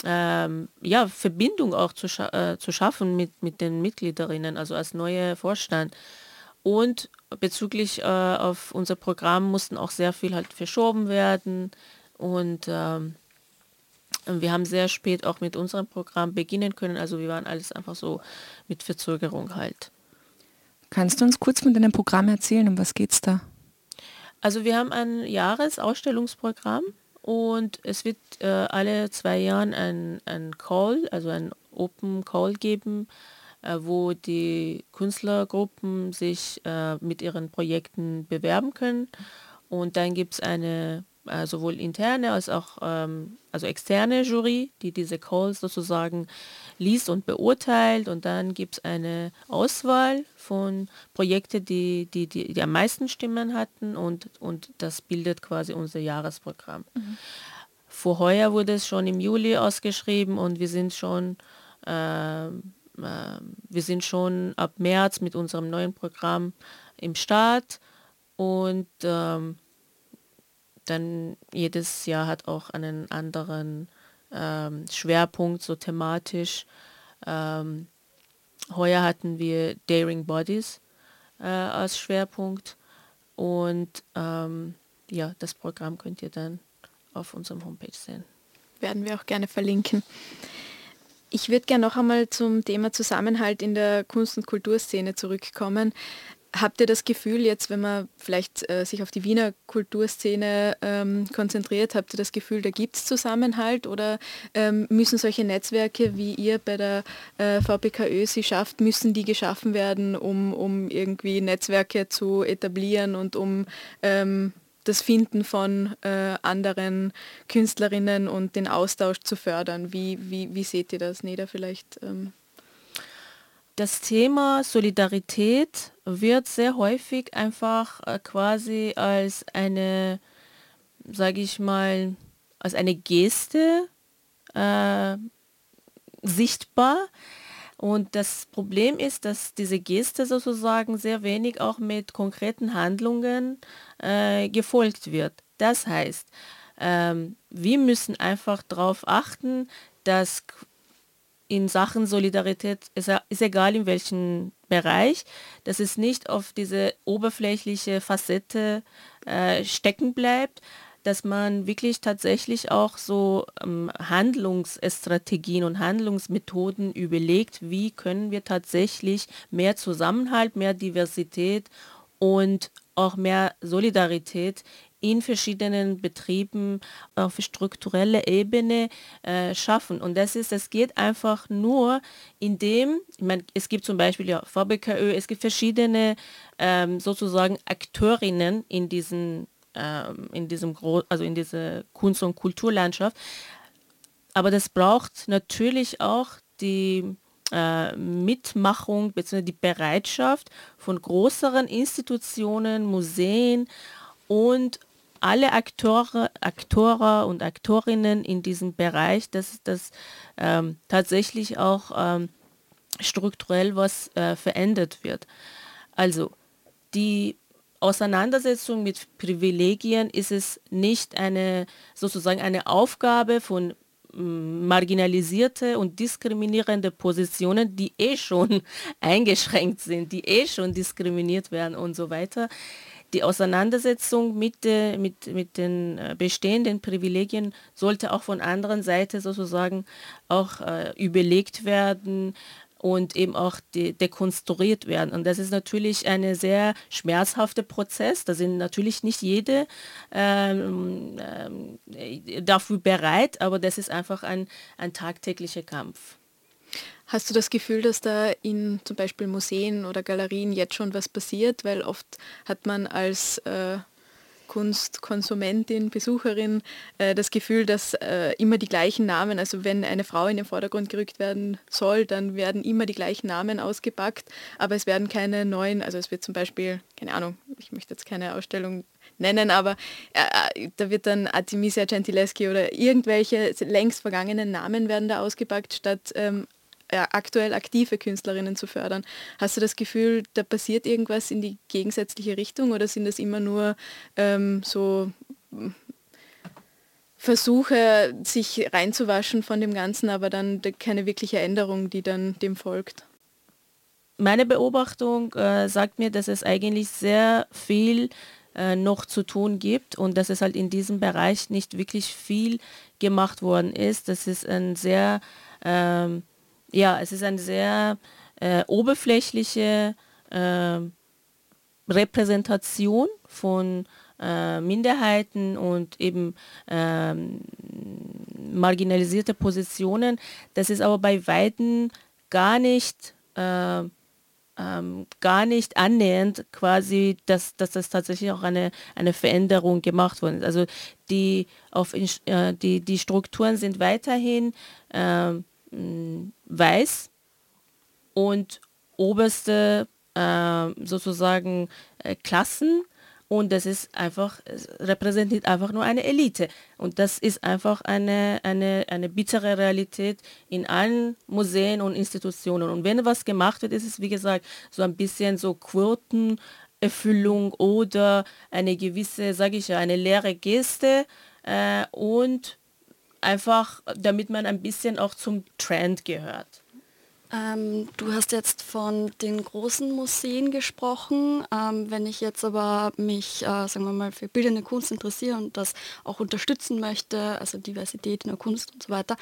ähm, ja, Verbindung auch zu, scha äh, zu schaffen mit, mit den Mitgliederinnen, also als neue Vorstand. Und bezüglich äh, auf unser Programm mussten auch sehr viel halt verschoben werden. Und ähm, wir haben sehr spät auch mit unserem Programm beginnen können. Also wir waren alles einfach so mit Verzögerung halt. Kannst du uns kurz von deinem Programm erzählen? Um was geht es da? Also wir haben ein Jahresausstellungsprogramm und es wird äh, alle zwei Jahre ein, ein Call, also ein Open Call geben, äh, wo die Künstlergruppen sich äh, mit ihren Projekten bewerben können. Und dann gibt es eine äh, sowohl interne als auch ähm, also externe Jury, die diese Calls sozusagen liest und beurteilt und dann gibt es eine Auswahl von Projekten, die, die, die, die, am meisten Stimmen hatten und, und das bildet quasi unser Jahresprogramm. Mhm. Vor heuer wurde es schon im Juli ausgeschrieben und wir sind schon äh, äh, wir sind schon ab März mit unserem neuen Programm im Start und ähm, dann jedes Jahr hat auch einen anderen ähm, Schwerpunkt, so thematisch. Ähm, heuer hatten wir Daring Bodies äh, als Schwerpunkt und ähm, ja, das Programm könnt ihr dann auf unserem Homepage sehen. Werden wir auch gerne verlinken. Ich würde gerne noch einmal zum Thema Zusammenhalt in der Kunst- und Kulturszene zurückkommen. Habt ihr das Gefühl jetzt, wenn man vielleicht äh, sich auf die Wiener Kulturszene ähm, konzentriert, habt ihr das Gefühl, da gibt es Zusammenhalt oder ähm, müssen solche Netzwerke, wie ihr bei der äh, VPKÖ sie schafft, müssen die geschaffen werden, um, um irgendwie Netzwerke zu etablieren und um ähm, das Finden von äh, anderen Künstlerinnen und den Austausch zu fördern? Wie, wie, wie seht ihr das? Neda vielleicht? Ähm das Thema Solidarität wird sehr häufig einfach äh, quasi als eine, sage ich mal, als eine Geste äh, sichtbar. Und das Problem ist, dass diese Geste sozusagen sehr wenig auch mit konkreten Handlungen äh, gefolgt wird. Das heißt, ähm, wir müssen einfach darauf achten, dass in Sachen Solidarität, ist, ist egal in welchem Bereich, dass es nicht auf diese oberflächliche Facette äh, stecken bleibt, dass man wirklich tatsächlich auch so ähm, Handlungsstrategien und Handlungsmethoden überlegt, wie können wir tatsächlich mehr Zusammenhalt, mehr Diversität und auch mehr Solidarität in verschiedenen Betrieben auf struktureller Ebene äh, schaffen. Und das ist, es geht einfach nur, indem, ich meine, es gibt zum Beispiel ja VBKÖ, es gibt verschiedene ähm, sozusagen Akteurinnen in diesen ähm, in diesem Gro also in dieser Kunst- und Kulturlandschaft. Aber das braucht natürlich auch die äh, Mitmachung bzw. die Bereitschaft von größeren Institutionen, Museen und alle Akteure, Akteure und Aktorinnen in diesem Bereich, dass das ähm, tatsächlich auch ähm, strukturell was äh, verändert wird. Also die Auseinandersetzung mit Privilegien ist es nicht eine sozusagen eine Aufgabe von mm, marginalisierte und diskriminierende Positionen, die eh schon eingeschränkt sind, die eh schon diskriminiert werden und so weiter die Auseinandersetzung mit, mit, mit den äh, bestehenden Privilegien sollte auch von anderen Seite sozusagen auch äh, überlegt werden und eben auch de dekonstruiert werden. Und das ist natürlich ein sehr schmerzhafter Prozess. Da sind natürlich nicht jede ähm, äh, dafür bereit, aber das ist einfach ein, ein tagtäglicher Kampf. Hast du das Gefühl, dass da in zum Beispiel Museen oder Galerien jetzt schon was passiert? Weil oft hat man als äh, Kunstkonsumentin, Besucherin äh, das Gefühl, dass äh, immer die gleichen Namen, also wenn eine Frau in den Vordergrund gerückt werden soll, dann werden immer die gleichen Namen ausgepackt, aber es werden keine neuen, also es wird zum Beispiel, keine Ahnung, ich möchte jetzt keine Ausstellung nennen, aber äh, da wird dann Artemisia Gentileschi oder irgendwelche längst vergangenen Namen werden da ausgepackt, statt ähm, aktuell aktive Künstlerinnen zu fördern. Hast du das Gefühl, da passiert irgendwas in die gegensätzliche Richtung oder sind das immer nur ähm, so hm, Versuche, sich reinzuwaschen von dem Ganzen, aber dann keine wirkliche Änderung, die dann dem folgt? Meine Beobachtung äh, sagt mir, dass es eigentlich sehr viel äh, noch zu tun gibt und dass es halt in diesem Bereich nicht wirklich viel gemacht worden ist. Das ist ein sehr ähm, ja, es ist eine sehr äh, oberflächliche äh, Repräsentation von äh, Minderheiten und eben ähm, marginalisierte Positionen. Das ist aber bei Weitem gar nicht äh, ähm, gar nicht annähernd quasi, dass, dass das tatsächlich auch eine, eine Veränderung gemacht worden ist. Also die, auf, äh, die, die Strukturen sind weiterhin äh, weiß und oberste äh, sozusagen äh, Klassen und das ist einfach, repräsentiert einfach nur eine Elite. Und das ist einfach eine, eine, eine bittere Realität in allen Museen und Institutionen. Und wenn was gemacht wird, ist es, wie gesagt, so ein bisschen so Quotenerfüllung oder eine gewisse, sage ich ja, eine leere Geste äh, und einfach damit man ein bisschen auch zum Trend gehört. Ähm, du hast jetzt von den großen Museen gesprochen. Ähm, wenn ich jetzt aber mich, äh, sagen wir mal, für bildende Kunst interessiere und das auch unterstützen möchte, also Diversität in der Kunst und so weiter,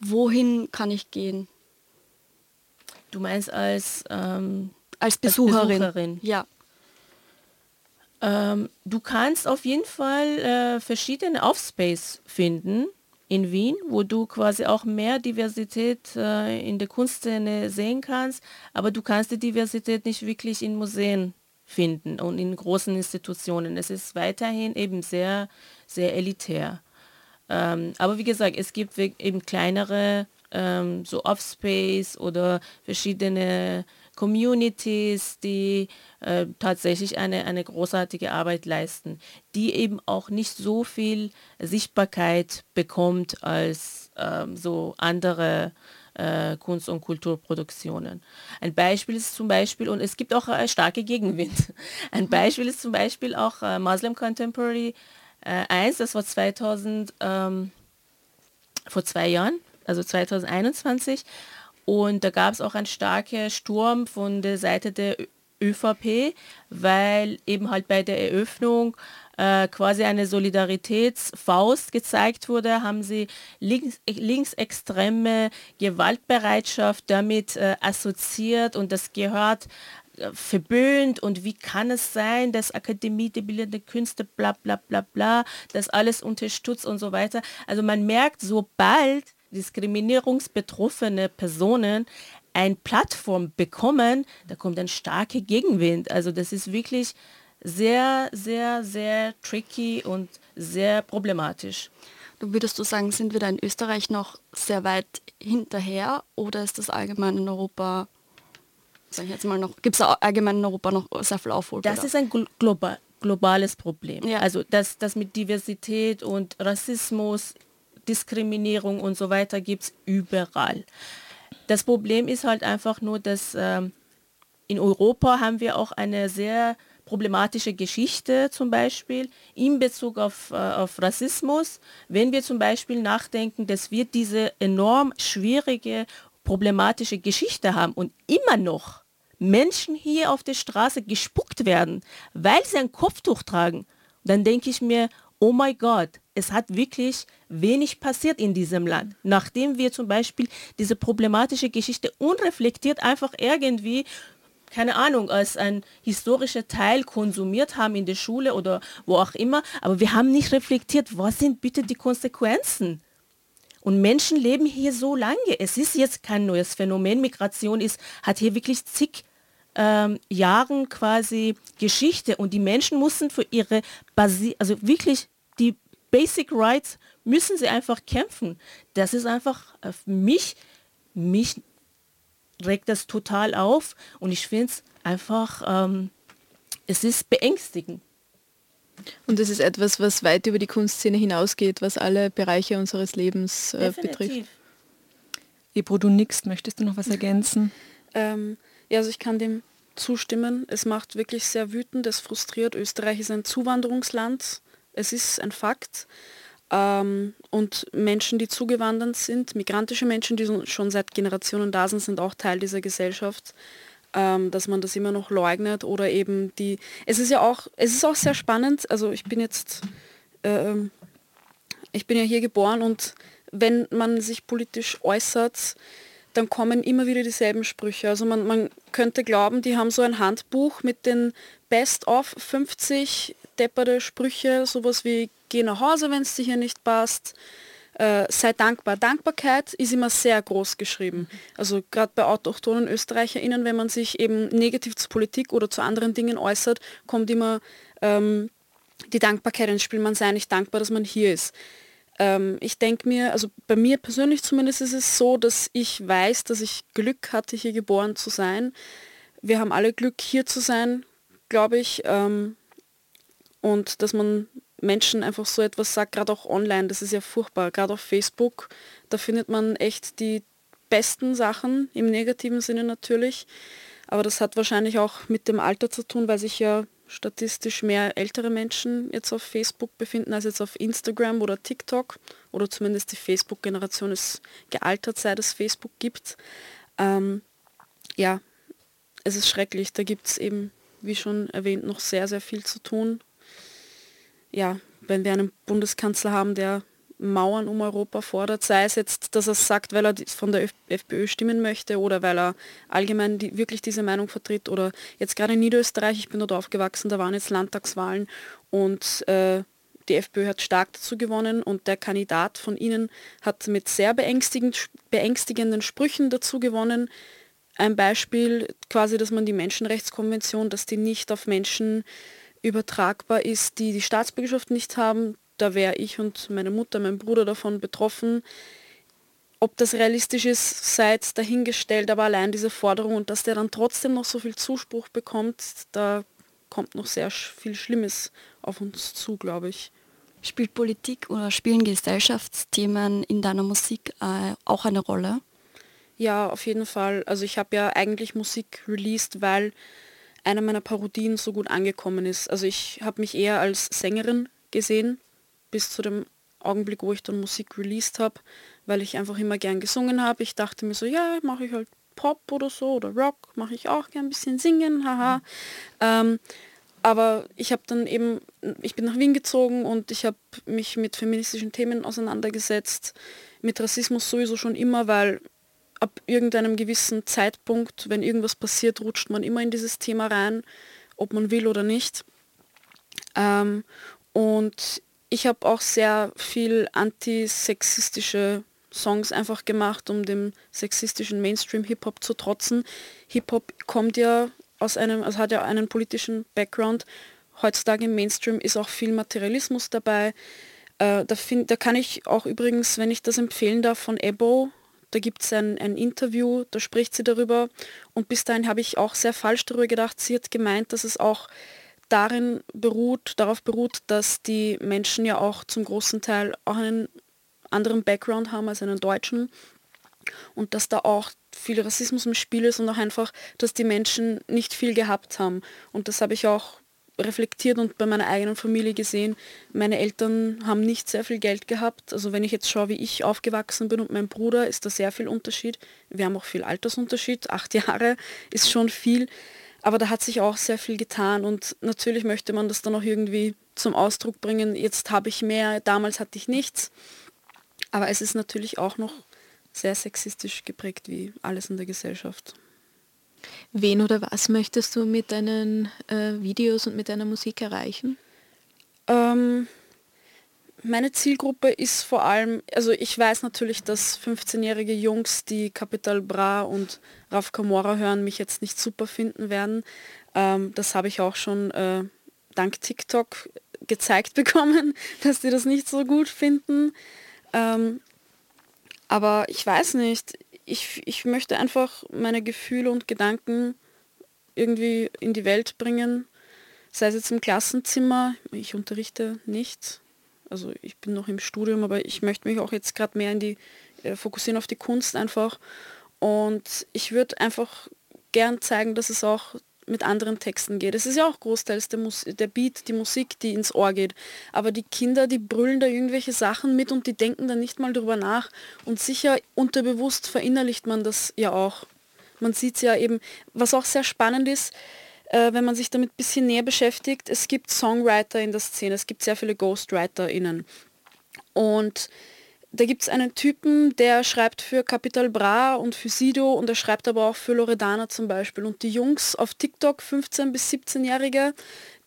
wohin kann ich gehen? Du meinst als, ähm, als, Besucherin. als Besucherin? Ja. Ähm, du kannst auf jeden Fall äh, verschiedene Offspace finden in Wien, wo du quasi auch mehr Diversität äh, in der Kunstszene sehen kannst, aber du kannst die Diversität nicht wirklich in Museen finden und in großen Institutionen. Es ist weiterhin eben sehr, sehr elitär. Ähm, aber wie gesagt, es gibt eben kleinere, ähm, so Offspace oder verschiedene Communities, die äh, tatsächlich eine, eine großartige Arbeit leisten, die eben auch nicht so viel Sichtbarkeit bekommt als ähm, so andere äh, Kunst- und Kulturproduktionen. Ein Beispiel ist zum Beispiel, und es gibt auch äh, starke Gegenwind, ein Beispiel ist zum Beispiel auch äh, Muslim Contemporary äh, 1, das war 2000, ähm, vor zwei Jahren, also 2021. Und da gab es auch einen starken Sturm von der Seite der ÖVP, weil eben halt bei der Eröffnung äh, quasi eine Solidaritätsfaust gezeigt wurde, haben sie links, linksextreme Gewaltbereitschaft damit äh, assoziiert und das gehört äh, verböhnt und wie kann es sein, dass Akademie der Bildenden Künste bla bla bla bla, das alles unterstützt und so weiter. Also man merkt, sobald diskriminierungsbetroffene Personen eine Plattform bekommen, da kommt ein starker Gegenwind. Also das ist wirklich sehr, sehr, sehr tricky und sehr problematisch. Würdest du sagen, sind wir da in Österreich noch sehr weit hinterher oder ist das allgemein in Europa, sag ich jetzt mal noch, gibt es allgemein in Europa noch sehr viel Aufholbedarf? Das ist ein global, globales Problem. Ja. Also das, das mit Diversität und Rassismus Diskriminierung und so weiter gibt es überall. Das Problem ist halt einfach nur, dass ähm, in Europa haben wir auch eine sehr problematische Geschichte zum Beispiel in Bezug auf, äh, auf Rassismus. Wenn wir zum Beispiel nachdenken, dass wir diese enorm schwierige, problematische Geschichte haben und immer noch Menschen hier auf der Straße gespuckt werden, weil sie ein Kopftuch tragen, dann denke ich mir, oh mein Gott, es hat wirklich wenig passiert in diesem Land. Nachdem wir zum Beispiel diese problematische Geschichte unreflektiert einfach irgendwie keine Ahnung, als ein historischer Teil konsumiert haben in der Schule oder wo auch immer, aber wir haben nicht reflektiert, was sind bitte die Konsequenzen? Und Menschen leben hier so lange. Es ist jetzt kein neues Phänomen. Migration ist, hat hier wirklich zig ähm, Jahren quasi Geschichte und die Menschen mussten für ihre Basi also wirklich die Basic Rights müssen sie einfach kämpfen. Das ist einfach äh, mich, mich regt das total auf und ich finde es einfach, ähm, es ist beängstigend. Und das ist etwas, was weit über die Kunstszene hinausgeht, was alle Bereiche unseres Lebens äh, betrifft. Ebro, du nix, möchtest du noch was ergänzen? Ähm, ja, also ich kann dem zustimmen. Es macht wirklich sehr wütend, es frustriert. Österreich ist ein Zuwanderungsland es ist ein Fakt. Ähm, und Menschen, die zugewandert sind, migrantische Menschen, die schon seit Generationen da sind, sind auch Teil dieser Gesellschaft. Ähm, dass man das immer noch leugnet oder eben die. Es ist ja auch, es ist auch sehr spannend. Also ich bin jetzt, äh, ich bin ja hier geboren und wenn man sich politisch äußert, dann kommen immer wieder dieselben Sprüche. Also man, man könnte glauben, die haben so ein Handbuch mit den Best of 50 depperte Sprüche, sowas wie geh nach Hause, wenn es dir hier nicht passt. Äh, sei dankbar. Dankbarkeit ist immer sehr groß geschrieben. Also gerade bei autochthonen ÖsterreicherInnen, wenn man sich eben negativ zur Politik oder zu anderen Dingen äußert, kommt immer ähm, die Dankbarkeit ins Spiel. Man sei nicht dankbar, dass man hier ist. Ähm, ich denke mir, also bei mir persönlich zumindest ist es so, dass ich weiß, dass ich Glück hatte, hier geboren zu sein. Wir haben alle Glück, hier zu sein, glaube ich. Ähm, und dass man Menschen einfach so etwas sagt, gerade auch online, das ist ja furchtbar, gerade auf Facebook, da findet man echt die besten Sachen, im negativen Sinne natürlich, aber das hat wahrscheinlich auch mit dem Alter zu tun, weil sich ja statistisch mehr ältere Menschen jetzt auf Facebook befinden als jetzt auf Instagram oder TikTok. Oder zumindest die Facebook-Generation ist gealtert, seit es Facebook gibt. Ähm, ja, es ist schrecklich, da gibt es eben, wie schon erwähnt, noch sehr, sehr viel zu tun ja, wenn wir einen Bundeskanzler haben, der Mauern um Europa fordert, sei es jetzt, dass er sagt, weil er von der FPÖ stimmen möchte oder weil er allgemein die, wirklich diese Meinung vertritt oder jetzt gerade in Niederösterreich, ich bin dort aufgewachsen, da waren jetzt Landtagswahlen und äh, die FPÖ hat stark dazu gewonnen und der Kandidat von ihnen hat mit sehr beängstigend, beängstigenden Sprüchen dazu gewonnen. Ein Beispiel quasi, dass man die Menschenrechtskonvention, dass die nicht auf Menschen übertragbar ist, die die Staatsbürgerschaft nicht haben. Da wäre ich und meine Mutter, mein Bruder davon betroffen. Ob das realistisch ist, sei jetzt dahingestellt, aber allein diese Forderung und dass der dann trotzdem noch so viel Zuspruch bekommt, da kommt noch sehr viel Schlimmes auf uns zu, glaube ich. Spielt Politik oder spielen Gesellschaftsthemen in deiner Musik äh, auch eine Rolle? Ja, auf jeden Fall. Also ich habe ja eigentlich Musik released, weil eine meiner Parodien so gut angekommen ist. Also ich habe mich eher als Sängerin gesehen, bis zu dem Augenblick, wo ich dann Musik released habe, weil ich einfach immer gern gesungen habe. Ich dachte mir so, ja, mache ich halt Pop oder so oder Rock, mache ich auch gern ein bisschen singen, haha. Mhm. Ähm, aber ich habe dann eben, ich bin nach Wien gezogen und ich habe mich mit feministischen Themen auseinandergesetzt, mit Rassismus sowieso schon immer, weil ab irgendeinem gewissen Zeitpunkt, wenn irgendwas passiert, rutscht man immer in dieses Thema rein, ob man will oder nicht. Ähm, und ich habe auch sehr viel antisexistische Songs einfach gemacht, um dem sexistischen Mainstream-Hip-Hop zu trotzen. Hip-Hop kommt ja aus einem, also hat ja einen politischen Background. Heutzutage im Mainstream ist auch viel Materialismus dabei. Äh, da, find, da kann ich auch übrigens, wenn ich das empfehlen darf, von Ebo da gibt es ein, ein Interview, da spricht sie darüber. Und bis dahin habe ich auch sehr falsch darüber gedacht. Sie hat gemeint, dass es auch darin beruht, darauf beruht, dass die Menschen ja auch zum großen Teil auch einen anderen Background haben als einen deutschen und dass da auch viel Rassismus im Spiel ist und auch einfach, dass die Menschen nicht viel gehabt haben. Und das habe ich auch reflektiert und bei meiner eigenen Familie gesehen, meine Eltern haben nicht sehr viel Geld gehabt. Also wenn ich jetzt schaue, wie ich aufgewachsen bin und mein Bruder, ist da sehr viel Unterschied. Wir haben auch viel Altersunterschied, acht Jahre ist schon viel. Aber da hat sich auch sehr viel getan und natürlich möchte man das dann auch irgendwie zum Ausdruck bringen. Jetzt habe ich mehr, damals hatte ich nichts. Aber es ist natürlich auch noch sehr sexistisch geprägt wie alles in der Gesellschaft. Wen oder was möchtest du mit deinen äh, Videos und mit deiner Musik erreichen? Ähm, meine Zielgruppe ist vor allem, also ich weiß natürlich, dass 15-jährige Jungs, die Capital Bra und Raf Kamora hören, mich jetzt nicht super finden werden. Ähm, das habe ich auch schon äh, dank TikTok gezeigt bekommen, dass die das nicht so gut finden. Ähm, aber ich weiß nicht, ich, ich möchte einfach meine Gefühle und Gedanken irgendwie in die Welt bringen, sei es jetzt im Klassenzimmer, ich unterrichte nicht, also ich bin noch im Studium, aber ich möchte mich auch jetzt gerade mehr in die, äh, fokussieren auf die Kunst einfach. Und ich würde einfach gern zeigen, dass es auch mit anderen Texten geht. Es ist ja auch großteils der, Mus der Beat, die Musik, die ins Ohr geht. Aber die Kinder, die brüllen da irgendwelche Sachen mit und die denken da nicht mal drüber nach. Und sicher unterbewusst verinnerlicht man das ja auch. Man sieht es ja eben, was auch sehr spannend ist, äh, wenn man sich damit ein bisschen näher beschäftigt, es gibt Songwriter in der Szene, es gibt sehr viele GhostwriterInnen. Und da gibt es einen Typen, der schreibt für Capital Bra und für Sido und er schreibt aber auch für Loredana zum Beispiel. Und die Jungs auf TikTok, 15- bis 17-Jährige,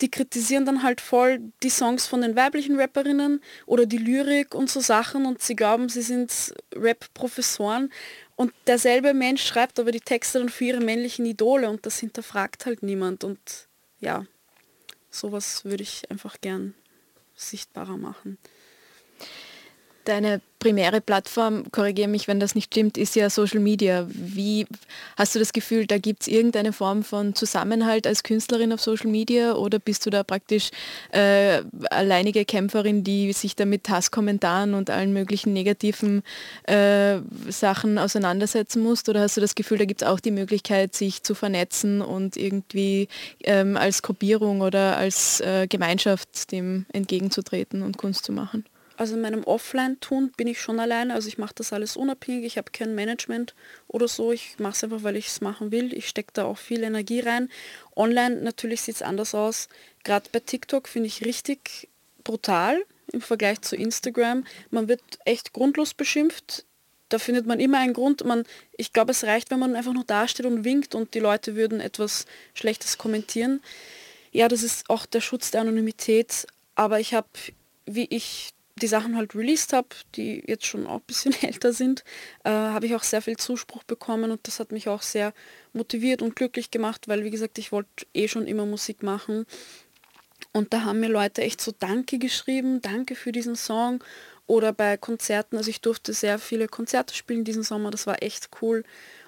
die kritisieren dann halt voll die Songs von den weiblichen Rapperinnen oder die Lyrik und so Sachen und sie glauben, sie sind Rap-Professoren. Und derselbe Mensch schreibt aber die Texte dann für ihre männlichen Idole und das hinterfragt halt niemand. Und ja, sowas würde ich einfach gern sichtbarer machen. Deine primäre Plattform, korrigiere mich, wenn das nicht stimmt, ist ja Social Media. Wie hast du das Gefühl, da gibt es irgendeine Form von Zusammenhalt als Künstlerin auf Social Media oder bist du da praktisch äh, alleinige Kämpferin, die sich da mit Hasskommentaren und allen möglichen negativen äh, Sachen auseinandersetzen muss? Oder hast du das Gefühl, da gibt es auch die Möglichkeit, sich zu vernetzen und irgendwie ähm, als Gruppierung oder als äh, Gemeinschaft dem entgegenzutreten und Kunst zu machen? Also in meinem Offline-Tun bin ich schon alleine, also ich mache das alles unabhängig, ich habe kein Management oder so, ich mache es einfach, weil ich es machen will, ich stecke da auch viel Energie rein. Online natürlich sieht es anders aus, gerade bei TikTok finde ich richtig brutal, im Vergleich zu Instagram. Man wird echt grundlos beschimpft. Da findet man immer einen Grund. Man, ich glaube, es reicht, wenn man einfach nur dasteht und winkt und die Leute würden etwas Schlechtes kommentieren. Ja, das ist auch der Schutz der Anonymität. Aber ich habe, wie ich die Sachen halt released habe, die jetzt schon auch ein bisschen älter sind, äh, habe ich auch sehr viel Zuspruch bekommen und das hat mich auch sehr motiviert und glücklich gemacht, weil wie gesagt, ich wollte eh schon immer Musik machen. Und da haben mir Leute echt so Danke geschrieben, danke für diesen Song. Oder bei Konzerten, also ich durfte sehr viele Konzerte spielen diesen Sommer, das war echt cool.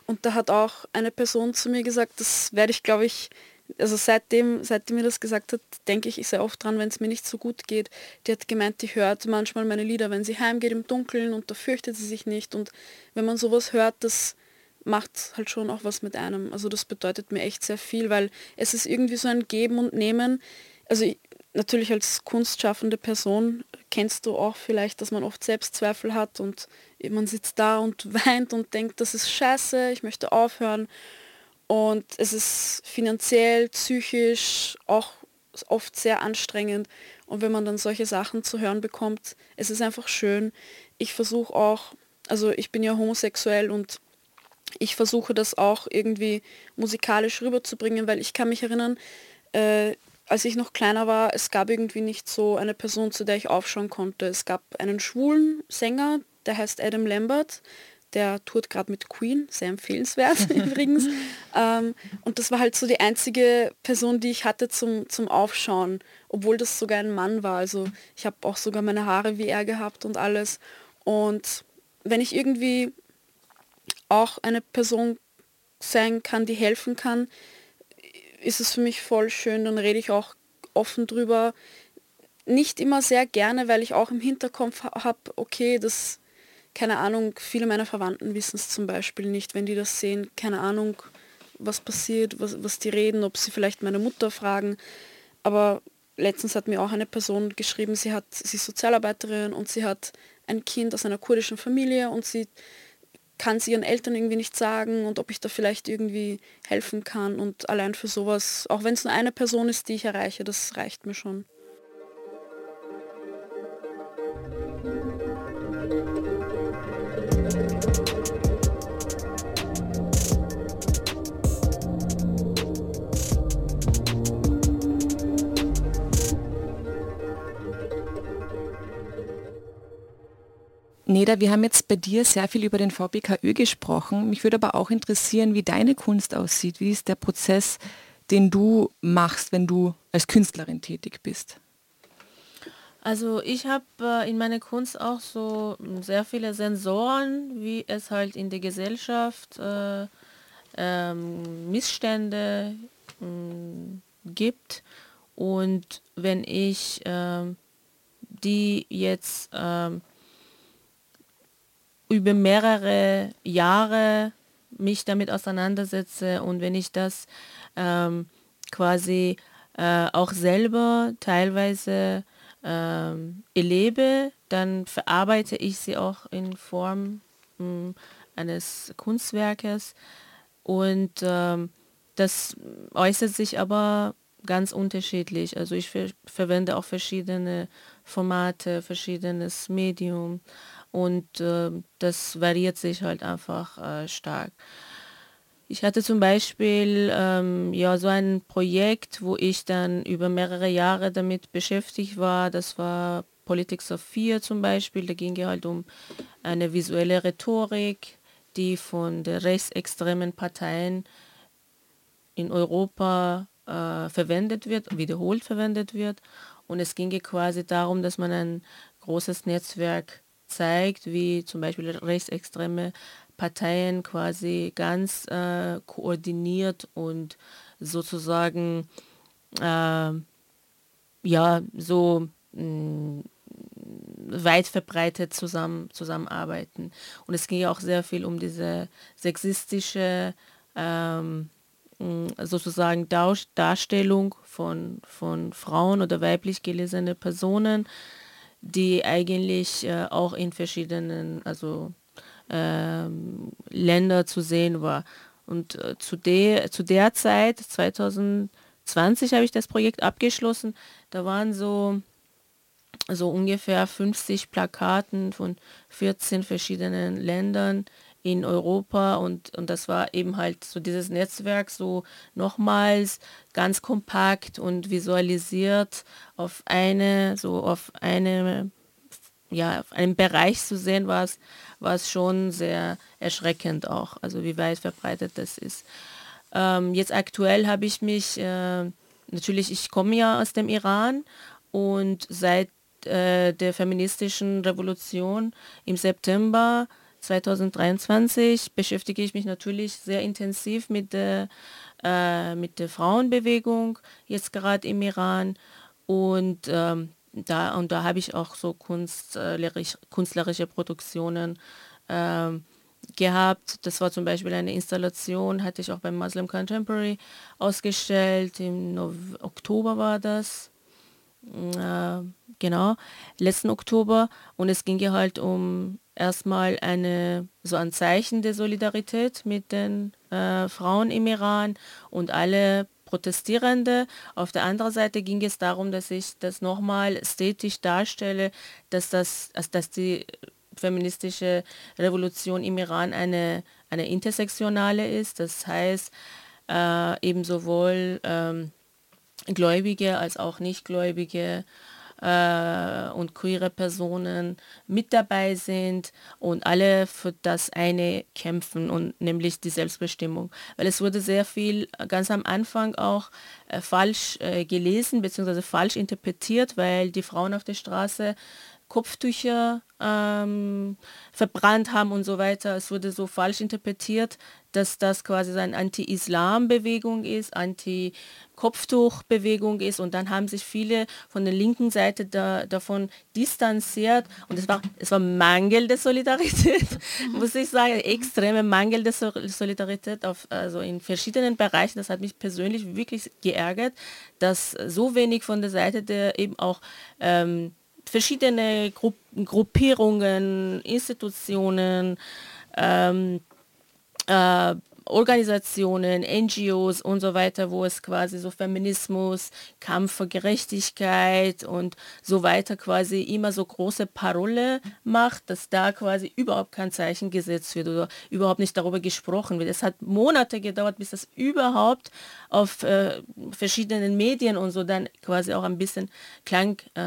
Und da hat auch eine Person zu mir gesagt, das werde ich, glaube ich, also seitdem, seitdem mir das gesagt hat, denke ich sehr oft dran, wenn es mir nicht so gut geht. Die hat gemeint, die hört manchmal meine Lieder, wenn sie heimgeht im Dunkeln und da fürchtet sie sich nicht. Und wenn man sowas hört, das macht halt schon auch was mit einem. Also das bedeutet mir echt sehr viel, weil es ist irgendwie so ein Geben und Nehmen. Also ich, natürlich als kunstschaffende Person kennst du auch vielleicht, dass man oft Selbstzweifel hat und man sitzt da und weint und denkt, das ist scheiße, ich möchte aufhören. Und es ist finanziell, psychisch auch oft sehr anstrengend. Und wenn man dann solche Sachen zu hören bekommt, es ist einfach schön. Ich versuche auch, also ich bin ja homosexuell und ich versuche das auch irgendwie musikalisch rüberzubringen, weil ich kann mich erinnern, äh, als ich noch kleiner war, es gab irgendwie nicht so eine Person, zu der ich aufschauen konnte. Es gab einen schwulen Sänger, der heißt Adam Lambert, der tourt gerade mit Queen, sehr empfehlenswert übrigens. Ähm, und das war halt so die einzige Person, die ich hatte zum, zum Aufschauen, obwohl das sogar ein Mann war. Also ich habe auch sogar meine Haare wie er gehabt und alles. Und wenn ich irgendwie auch eine Person sein kann, die helfen kann, ist es für mich voll schön, dann rede ich auch offen drüber. Nicht immer sehr gerne, weil ich auch im Hinterkopf habe, okay, das keine Ahnung, viele meiner Verwandten wissen es zum Beispiel nicht, wenn die das sehen, keine Ahnung, was passiert, was, was die reden, ob sie vielleicht meine Mutter fragen. Aber letztens hat mir auch eine Person geschrieben, sie hat, sie ist Sozialarbeiterin und sie hat ein Kind aus einer kurdischen Familie und sie kann sie ihren Eltern irgendwie nicht sagen und ob ich da vielleicht irgendwie helfen kann und allein für sowas, auch wenn es nur eine Person ist, die ich erreiche, das reicht mir schon. Neda, wir haben jetzt bei dir sehr viel über den VBKÖ gesprochen. Mich würde aber auch interessieren, wie deine Kunst aussieht. Wie ist der Prozess, den du machst, wenn du als Künstlerin tätig bist? Also ich habe äh, in meiner Kunst auch so sehr viele Sensoren, wie es halt in der Gesellschaft äh, ähm, Missstände äh, gibt. Und wenn ich ähm, die jetzt ähm, über mehrere Jahre mich damit auseinandersetze und wenn ich das ähm, quasi äh, auch selber teilweise ähm, erlebe, dann verarbeite ich sie auch in Form mh, hm, eines Kunstwerkes und ähm, das äußert sich aber ganz unterschiedlich. Also ich ver verwende auch verschiedene Formate, verschiedenes Medium und äh, das variiert sich halt einfach äh, stark. Ich hatte zum Beispiel ähm, ja so ein Projekt, wo ich dann über mehrere Jahre damit beschäftigt war. Das war Politics of Fear zum Beispiel. Da ging es halt um eine visuelle Rhetorik, die von den rechtsextremen Parteien in Europa äh, verwendet wird, wiederholt verwendet wird. Und es ging quasi darum, dass man ein großes Netzwerk zeigt, wie zum Beispiel rechtsextreme Parteien quasi ganz äh, koordiniert und sozusagen äh, ja so mh, mm, weit verbreitet zusammen, zusammenarbeiten. Und es ging ja auch sehr viel um diese sexistische ähm, mm, sozusagen Darstellung von, von Frauen oder weiblich gelesene Personen die eigentlich äh, auch in verschiedenen also ähm, Länder zu sehen war. Und äh, zu, der, zu der Zeit, 2020 habe ich das Projekt abgeschlossen, da waren so so ungefähr 50 Plakaten von 14 verschiedenen Ländern in Europa und, und das war eben halt so dieses Netzwerk so nochmals ganz kompakt und visualisiert auf eine, so auf eine, ja, auf einem Bereich zu sehen, war es, war es schon sehr erschreckend auch, also wie weit verbreitet das ist. Ähm, jetzt aktuell habe ich mich, äh, natürlich, ich komme ja aus dem Iran und seit äh, der feministischen Revolution im September 2023 beschäftige ich mich natürlich sehr intensiv mit der, äh, mit der Frauenbewegung, jetzt gerade im Iran. Und, ähm, da, und da habe ich auch so kunstlerisch, künstlerische Produktionen ähm, gehabt. Das war zum Beispiel eine Installation, hatte ich auch beim Muslim Contemporary ausgestellt. Im no Oktober war das. Äh, genau, letzten Oktober. Und es ging ja halt um erstmal eine, so ein Zeichen der Solidarität mit den äh, Frauen im Iran und alle Protestierende. Auf der anderen Seite ging es darum, dass ich das nochmal ästhetisch darstelle, dass, das, also dass die feministische Revolution im Iran eine, eine intersektionale ist. Das heißt, äh, eben sowohl ähm, Gläubige als auch Nichtgläubige äh, und queere Personen mit dabei sind und alle für das eine kämpfen und nämlich die Selbstbestimmung. Weil es wurde sehr viel ganz am Anfang auch äh, falsch äh, gelesen bzw. falsch interpretiert, weil die Frauen auf der Straße Kopftücher ähm, verbrannt haben und so weiter. Es wurde so falsch interpretiert, dass das quasi eine Anti-Islam-Bewegung ist, Anti-Kopftuch-Bewegung ist und dann haben sich viele von der linken Seite da, davon distanziert und es war, es war Mangel der Solidarität, muss ich sagen, extreme Mangel der Solidarität auf, also in verschiedenen Bereichen. Das hat mich persönlich wirklich geärgert, dass so wenig von der Seite der eben auch ähm, verschiedene Gru Gruppierungen, Institutionen, ähm, äh, Organisationen, NGOs und so weiter, wo es quasi so Feminismus, Kampf für Gerechtigkeit und so weiter quasi immer so große Parole macht, dass da quasi überhaupt kein Zeichen gesetzt wird oder überhaupt nicht darüber gesprochen wird. Es hat Monate gedauert, bis das überhaupt auf äh, verschiedenen Medien und so dann quasi auch ein bisschen Klang, äh,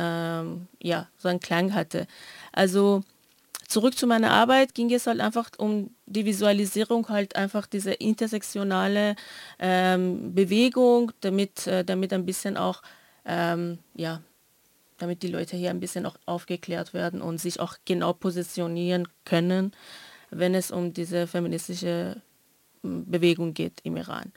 ja, so einen Klang hatte. Also zurück zu meiner Arbeit ging es halt einfach um die Visualisierung, halt einfach diese intersektionale ähm, Bewegung, damit, äh, damit ein bisschen auch, ähm, ja, damit die Leute hier ein bisschen auch aufgeklärt werden und sich auch genau positionieren können, wenn es um diese feministische hm, Bewegung geht im Iran.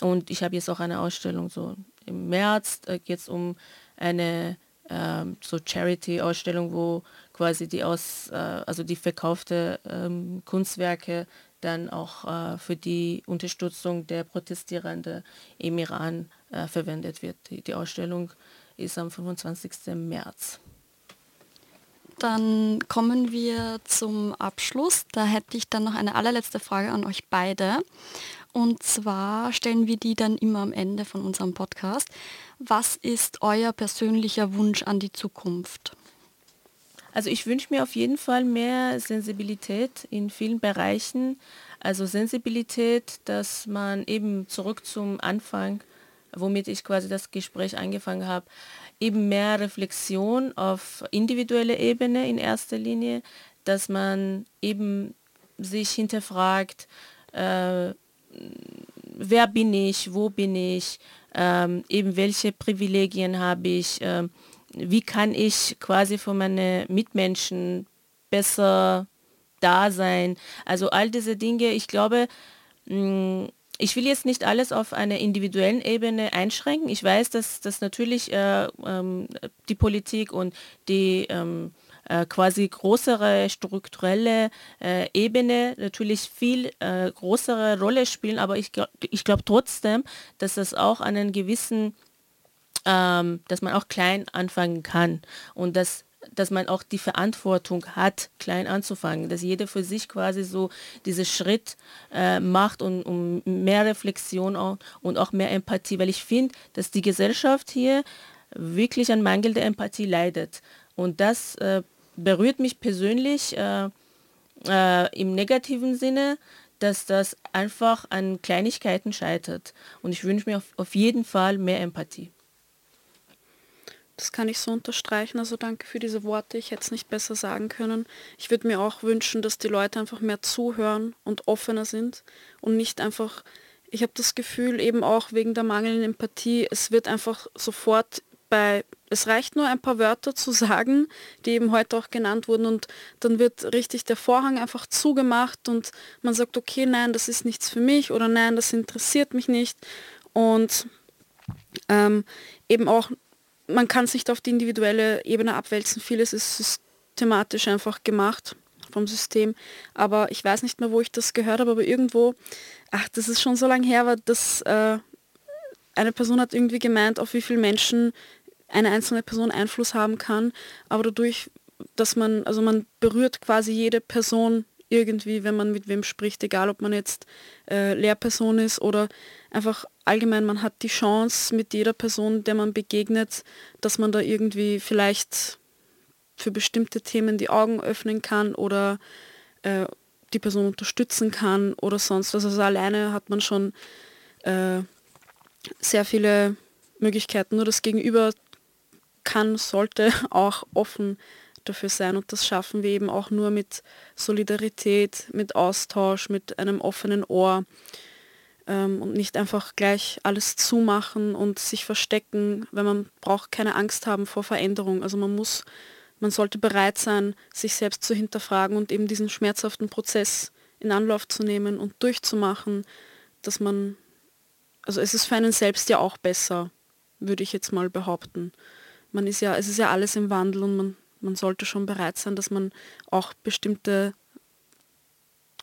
Und ich habe jetzt auch eine Ausstellung so im März, äh, geht es um eine ähm, so Charity-Ausstellung, wo quasi die aus, äh, also die verkaufte ähm, Kunstwerke dann auch äh, für die Unterstützung der Protestierenden im Iran äh, verwendet wird. Die, die Ausstellung ist am 25. März. Dann kommen wir zum Abschluss. Da hätte ich dann noch eine allerletzte Frage an euch beide. Und zwar stellen wir die dann immer am Ende von unserem Podcast. Was ist euer persönlicher Wunsch an die Zukunft? Also ich wünsche mir auf jeden Fall mehr Sensibilität in vielen Bereichen. Also Sensibilität, dass man eben zurück zum Anfang, womit ich quasi das Gespräch angefangen habe, eben mehr Reflexion auf individueller Ebene in erster Linie, dass man eben sich hinterfragt, äh, wer bin ich, wo bin ich, ähm, eben welche Privilegien habe ich, ähm, wie kann ich quasi für meine Mitmenschen besser da sein. Also all diese Dinge, ich glaube, mm, ich will jetzt nicht alles auf einer individuellen Ebene einschränken. Ich weiß, dass, dass natürlich äh, ähm, die Politik und die ähm, äh, quasi größere strukturelle äh, Ebene natürlich viel äh, größere Rolle spielen, aber ich, ich glaube trotzdem, dass das auch einen gewissen, ähm, dass man auch klein anfangen kann und dass dass man auch die Verantwortung hat, klein anzufangen, dass jeder für sich quasi so diesen Schritt äh, macht und um mehr Reflexion auch, und auch mehr Empathie, weil ich finde, dass die Gesellschaft hier wirklich an Mangel der Empathie leidet. Und das äh, berührt mich persönlich äh, äh, im negativen Sinne, dass das einfach an Kleinigkeiten scheitert. Und ich wünsche mir auf, auf jeden Fall mehr Empathie. Das kann ich so unterstreichen. Also danke für diese Worte. Ich hätte es nicht besser sagen können. Ich würde mir auch wünschen, dass die Leute einfach mehr zuhören und offener sind und nicht einfach, ich habe das Gefühl, eben auch wegen der mangelnden Empathie, es wird einfach sofort bei, es reicht nur ein paar Wörter zu sagen, die eben heute auch genannt wurden und dann wird richtig der Vorhang einfach zugemacht und man sagt, okay, nein, das ist nichts für mich oder nein, das interessiert mich nicht. Und ähm, eben auch man kann es nicht auf die individuelle Ebene abwälzen. Vieles ist systematisch einfach gemacht vom System. Aber ich weiß nicht mehr, wo ich das gehört habe, aber irgendwo, ach, das ist schon so lange her, war dass äh, eine Person hat irgendwie gemeint, auf wie viele Menschen eine einzelne Person Einfluss haben kann, aber dadurch, dass man, also man berührt quasi jede Person irgendwie, wenn man mit wem spricht, egal ob man jetzt äh, Lehrperson ist oder einfach allgemein, man hat die Chance mit jeder Person, der man begegnet, dass man da irgendwie vielleicht für bestimmte Themen die Augen öffnen kann oder äh, die Person unterstützen kann oder sonst was. Also alleine hat man schon äh, sehr viele Möglichkeiten. Nur das Gegenüber kann, sollte auch offen dafür sein und das schaffen wir eben auch nur mit Solidarität, mit Austausch, mit einem offenen Ohr ähm, und nicht einfach gleich alles zumachen und sich verstecken, weil man braucht keine Angst haben vor Veränderung. Also man muss, man sollte bereit sein, sich selbst zu hinterfragen und eben diesen schmerzhaften Prozess in Anlauf zu nehmen und durchzumachen, dass man, also es ist für einen selbst ja auch besser, würde ich jetzt mal behaupten. Man ist ja, es ist ja alles im Wandel und man man sollte schon bereit sein, dass man auch bestimmte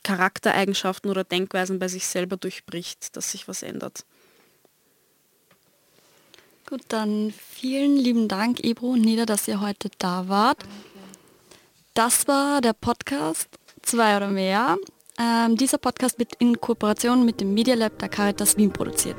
Charaktereigenschaften oder Denkweisen bei sich selber durchbricht, dass sich was ändert. Gut, dann vielen lieben Dank, Ebro und Nida, dass ihr heute da wart. Das war der Podcast Zwei oder mehr. Ähm, dieser Podcast wird in Kooperation mit dem Media Lab der Caritas Wien produziert.